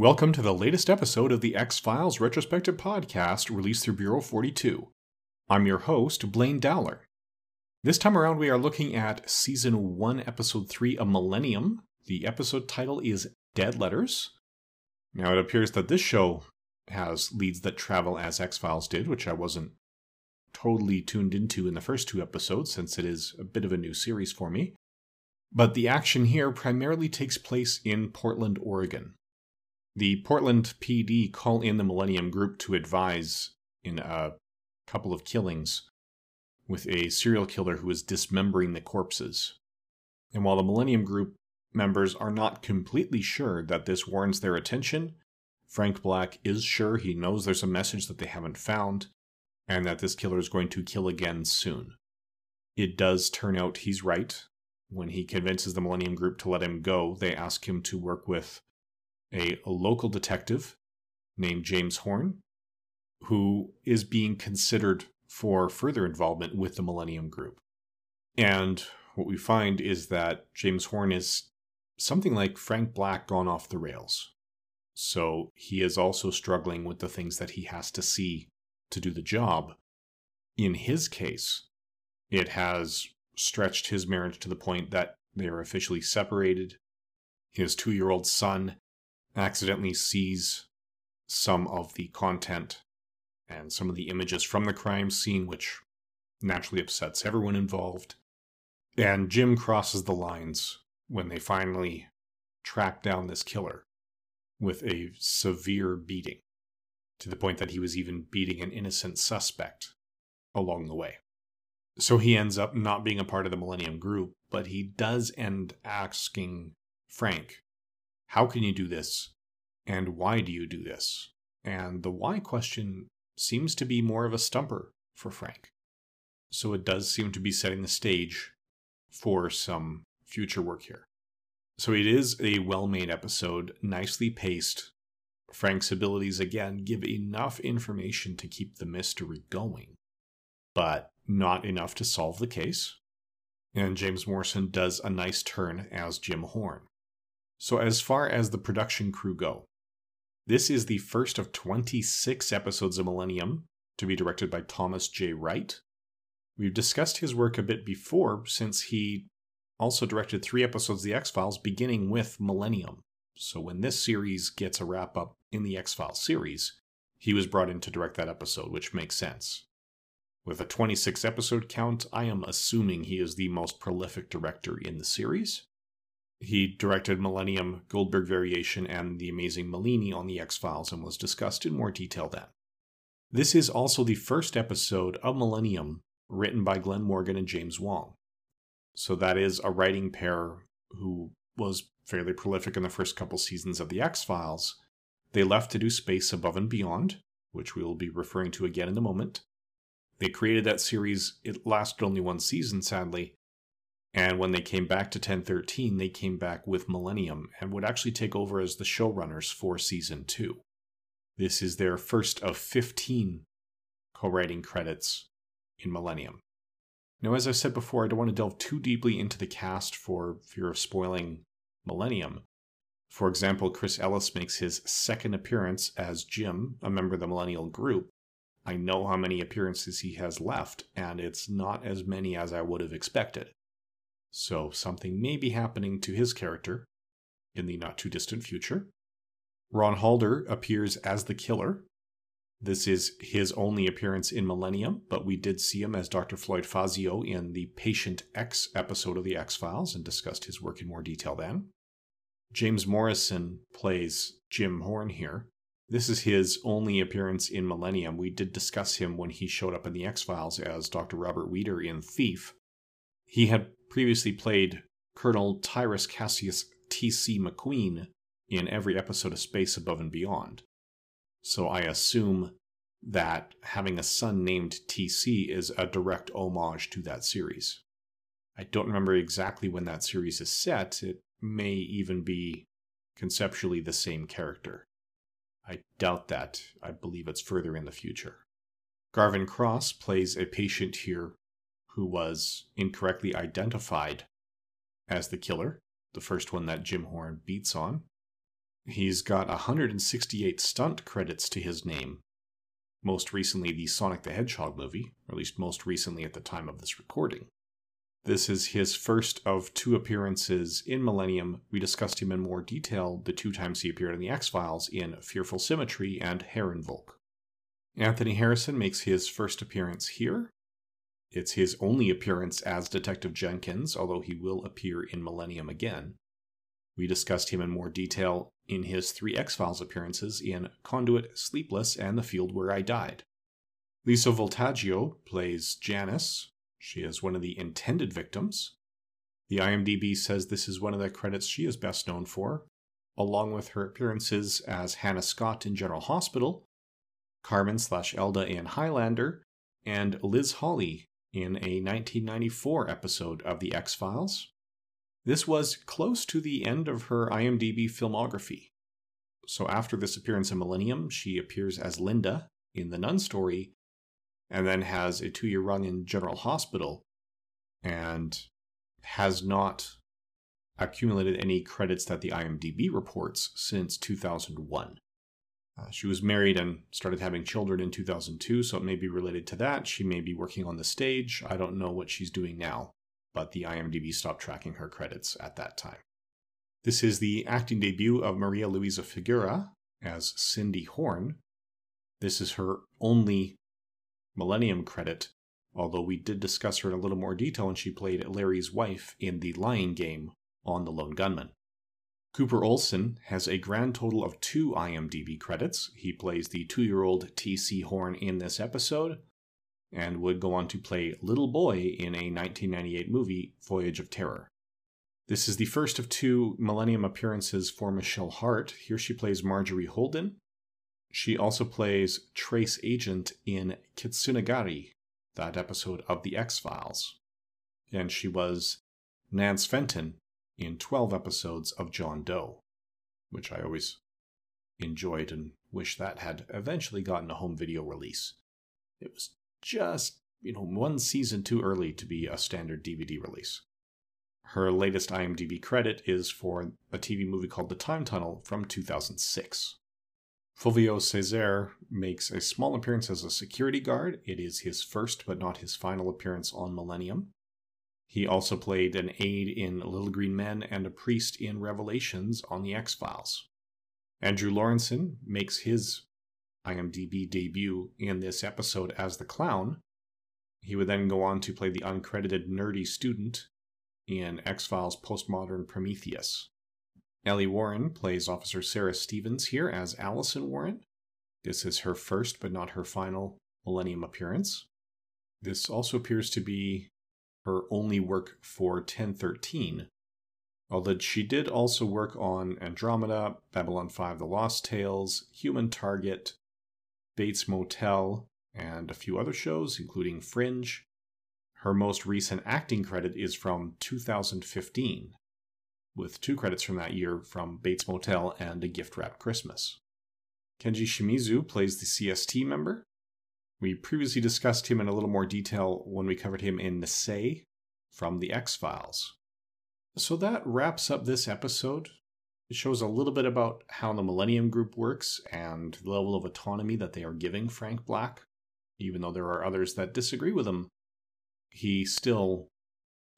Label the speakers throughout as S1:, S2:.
S1: Welcome to the latest episode of the X Files retrospective podcast released through Bureau 42. I'm your host, Blaine Dowler. This time around, we are looking at Season 1, Episode 3, A Millennium. The episode title is Dead Letters. Now, it appears that this show has leads that travel as X Files did, which I wasn't totally tuned into in the first two episodes since it is a bit of a new series for me. But the action here primarily takes place in Portland, Oregon. The Portland PD call in the Millennium Group to advise in a couple of killings with a serial killer who is dismembering the corpses. And while the Millennium Group members are not completely sure that this warrants their attention, Frank Black is sure he knows there's a message that they haven't found, and that this killer is going to kill again soon. It does turn out he's right. When he convinces the Millennium Group to let him go, they ask him to work with a, a local detective named James Horn, who is being considered for further involvement with the Millennium Group. And what we find is that James Horn is something like Frank Black gone off the rails. So he is also struggling with the things that he has to see to do the job. In his case, it has stretched his marriage to the point that they are officially separated. His two year old son accidentally sees some of the content and some of the images from the crime scene, which naturally upsets everyone involved. And Jim crosses the lines when they finally track down this killer with a severe beating, to the point that he was even beating an innocent suspect along the way. So he ends up not being a part of the Millennium Group, but he does end asking Frank how can you do this? And why do you do this? And the why question seems to be more of a stumper for Frank. So it does seem to be setting the stage for some future work here. So it is a well made episode, nicely paced. Frank's abilities, again, give enough information to keep the mystery going, but not enough to solve the case. And James Morrison does a nice turn as Jim Horn. So, as far as the production crew go, this is the first of 26 episodes of Millennium to be directed by Thomas J. Wright. We've discussed his work a bit before since he also directed three episodes of The X Files, beginning with Millennium. So, when this series gets a wrap up in the X Files series, he was brought in to direct that episode, which makes sense. With a 26 episode count, I am assuming he is the most prolific director in the series. He directed Millennium, Goldberg Variation, and The Amazing Maleeni on The X Files and was discussed in more detail then. This is also the first episode of Millennium written by Glenn Morgan and James Wong. So that is a writing pair who was fairly prolific in the first couple seasons of The X Files. They left to do Space Above and Beyond, which we will be referring to again in a moment. They created that series. It lasted only one season, sadly, and when they came back to 1013, they came back with Millennium and would actually take over as the showrunners for season two. This is their first of 15 co writing credits in Millennium. Now, as I said before, I don't want to delve too deeply into the cast for fear of spoiling Millennium. For example, Chris Ellis makes his second appearance as Jim, a member of the Millennial group. I know how many appearances he has left, and it's not as many as I would have expected. So something may be happening to his character in the not too distant future. Ron Halder appears as the killer. This is his only appearance in Millennium, but we did see him as Dr. Floyd Fazio in the Patient X episode of The X Files and discussed his work in more detail then. James Morrison plays Jim Horn here. This is his only appearance in Millennium. We did discuss him when he showed up in The X Files as Dr. Robert Weeder in Theef. He had previously played Colonel Tyrus Cassius T.C. McQueen in every episode of Space Above and Beyond. So I assume that having a son named TC is a direct homage to that series. I don't remember exactly when that series is set. It may even be conceptually the same character. I doubt that. I believe it's further in the future. Garvin Cross plays a patient here who was incorrectly identified as the killer, the first one that Jim Horn beats on. He's got 168 stunt credits to his name. Most recently, the Sonic the Hedgehog movie, or at least most recently at the time of this recording. This is his first of two appearances in Millennium. We discussed him in more detail the two times he appeared in The X Files in Fearful Symmetry and Herrenvolk. Anthony Harrison makes his first appearance here. It's his only appearance as Detective Jenkins, although he will appear in Millennium again. We discussed him in more detail in his three X Files appearances in Conduit, Sleepless, and The Field Where I Died. Lisa Vultaggio plays Janice. She is one of the intended victims. The IMDb says this is one of the credits she is best known for, along with her appearances as Hannah Scott in General Hospital, Carmen slash Elda in Highlander, and Liz Hawley in a 1994 episode of The X Files. This was close to the end of her IMDb filmography. So after this appearance in Millennium, she appears as Linda in the Nun story, and then has a two year run in General Hospital, and has not accumulated any credits that the IMDb reports since 2001. She was married and started having children in 2002, so it may be related to that. She may be working on the stage. I don't know what she's doing now, but the IMDb stopped tracking her credits at that time. This is the acting debut of Maria Luisa Figueira as Cindy Horn. This is her only Millennium credit, although we did discuss her in a little more detail when she played Larry's wife in the Lying Game on The Lone Gunmen. Cooper Olson has a grand total of two IMDb credits. He plays the two year old T.C. Horn in this episode, and would go on to play Little Boy in a 1998 movie, Voyage of Terror. This is the first of two Millennium appearances for Michelle Hart. Here she plays Marjorie Holden. She also plays Trace Agent in Kitsunegari, that episode of The X Files. And she was Nance Fenton in 12 episodes of John Doe, which I always enjoyed and wish that had eventually gotten a home video release. It was just, you know, one season too early to be a standard DVD release. Her latest IMDb credit is for a TV movie called The Time Tunnel from 2006. Fulvio Cecere makes a small appearance as a security guard. It is his first but not his final appearance on Millennium. He also played an aide in Little Green Men and a priest in Revelations on The X Files. Andrew Lawrenson makes his IMDb debut in this episode as the clown. He would then go on to play the uncredited nerdy student in X Files Postmodern Prometheus. Ellie Warren plays Officer Sarah Stevens here as Allison Warren. This is her first but not her final Millennium appearance. This also appears to be her only work for 1013, although she did also work on Andromeda, Babylon 5 The Lost Tales, Human Target, Bates Motel, and a few other shows, including Fringe. Her most recent acting credit is from 2015, with two credits from that year from Bates Motel and A Gift Wrapped Christmas. Kenji Shimizu plays the CST member, we previously discussed him in a little more detail when we covered him in Nisei from the X Files. So that wraps up this episode. It shows a little bit about how the Millennium Group works and the level of autonomy that they are giving Frank Black. Even though there are others that disagree with him, he still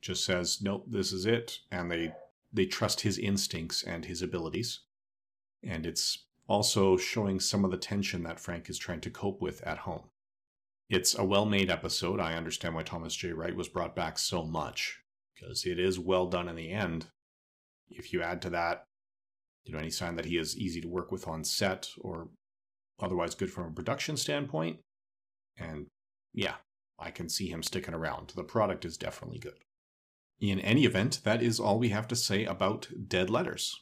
S1: just says, "Nope, this is it," and they they trust his instincts and his abilities. And it's also showing some of the tension that Frank is trying to cope with at home. It's a well made episode. I understand why Thomas J. Wright was brought back so much, because it is well done in the end. If you add to that, you know, any sign that he is easy to work with on set or otherwise good from a production standpoint, and yeah, I can see him sticking around. The product is definitely good. In any event, that is all we have to say about Dead Letters.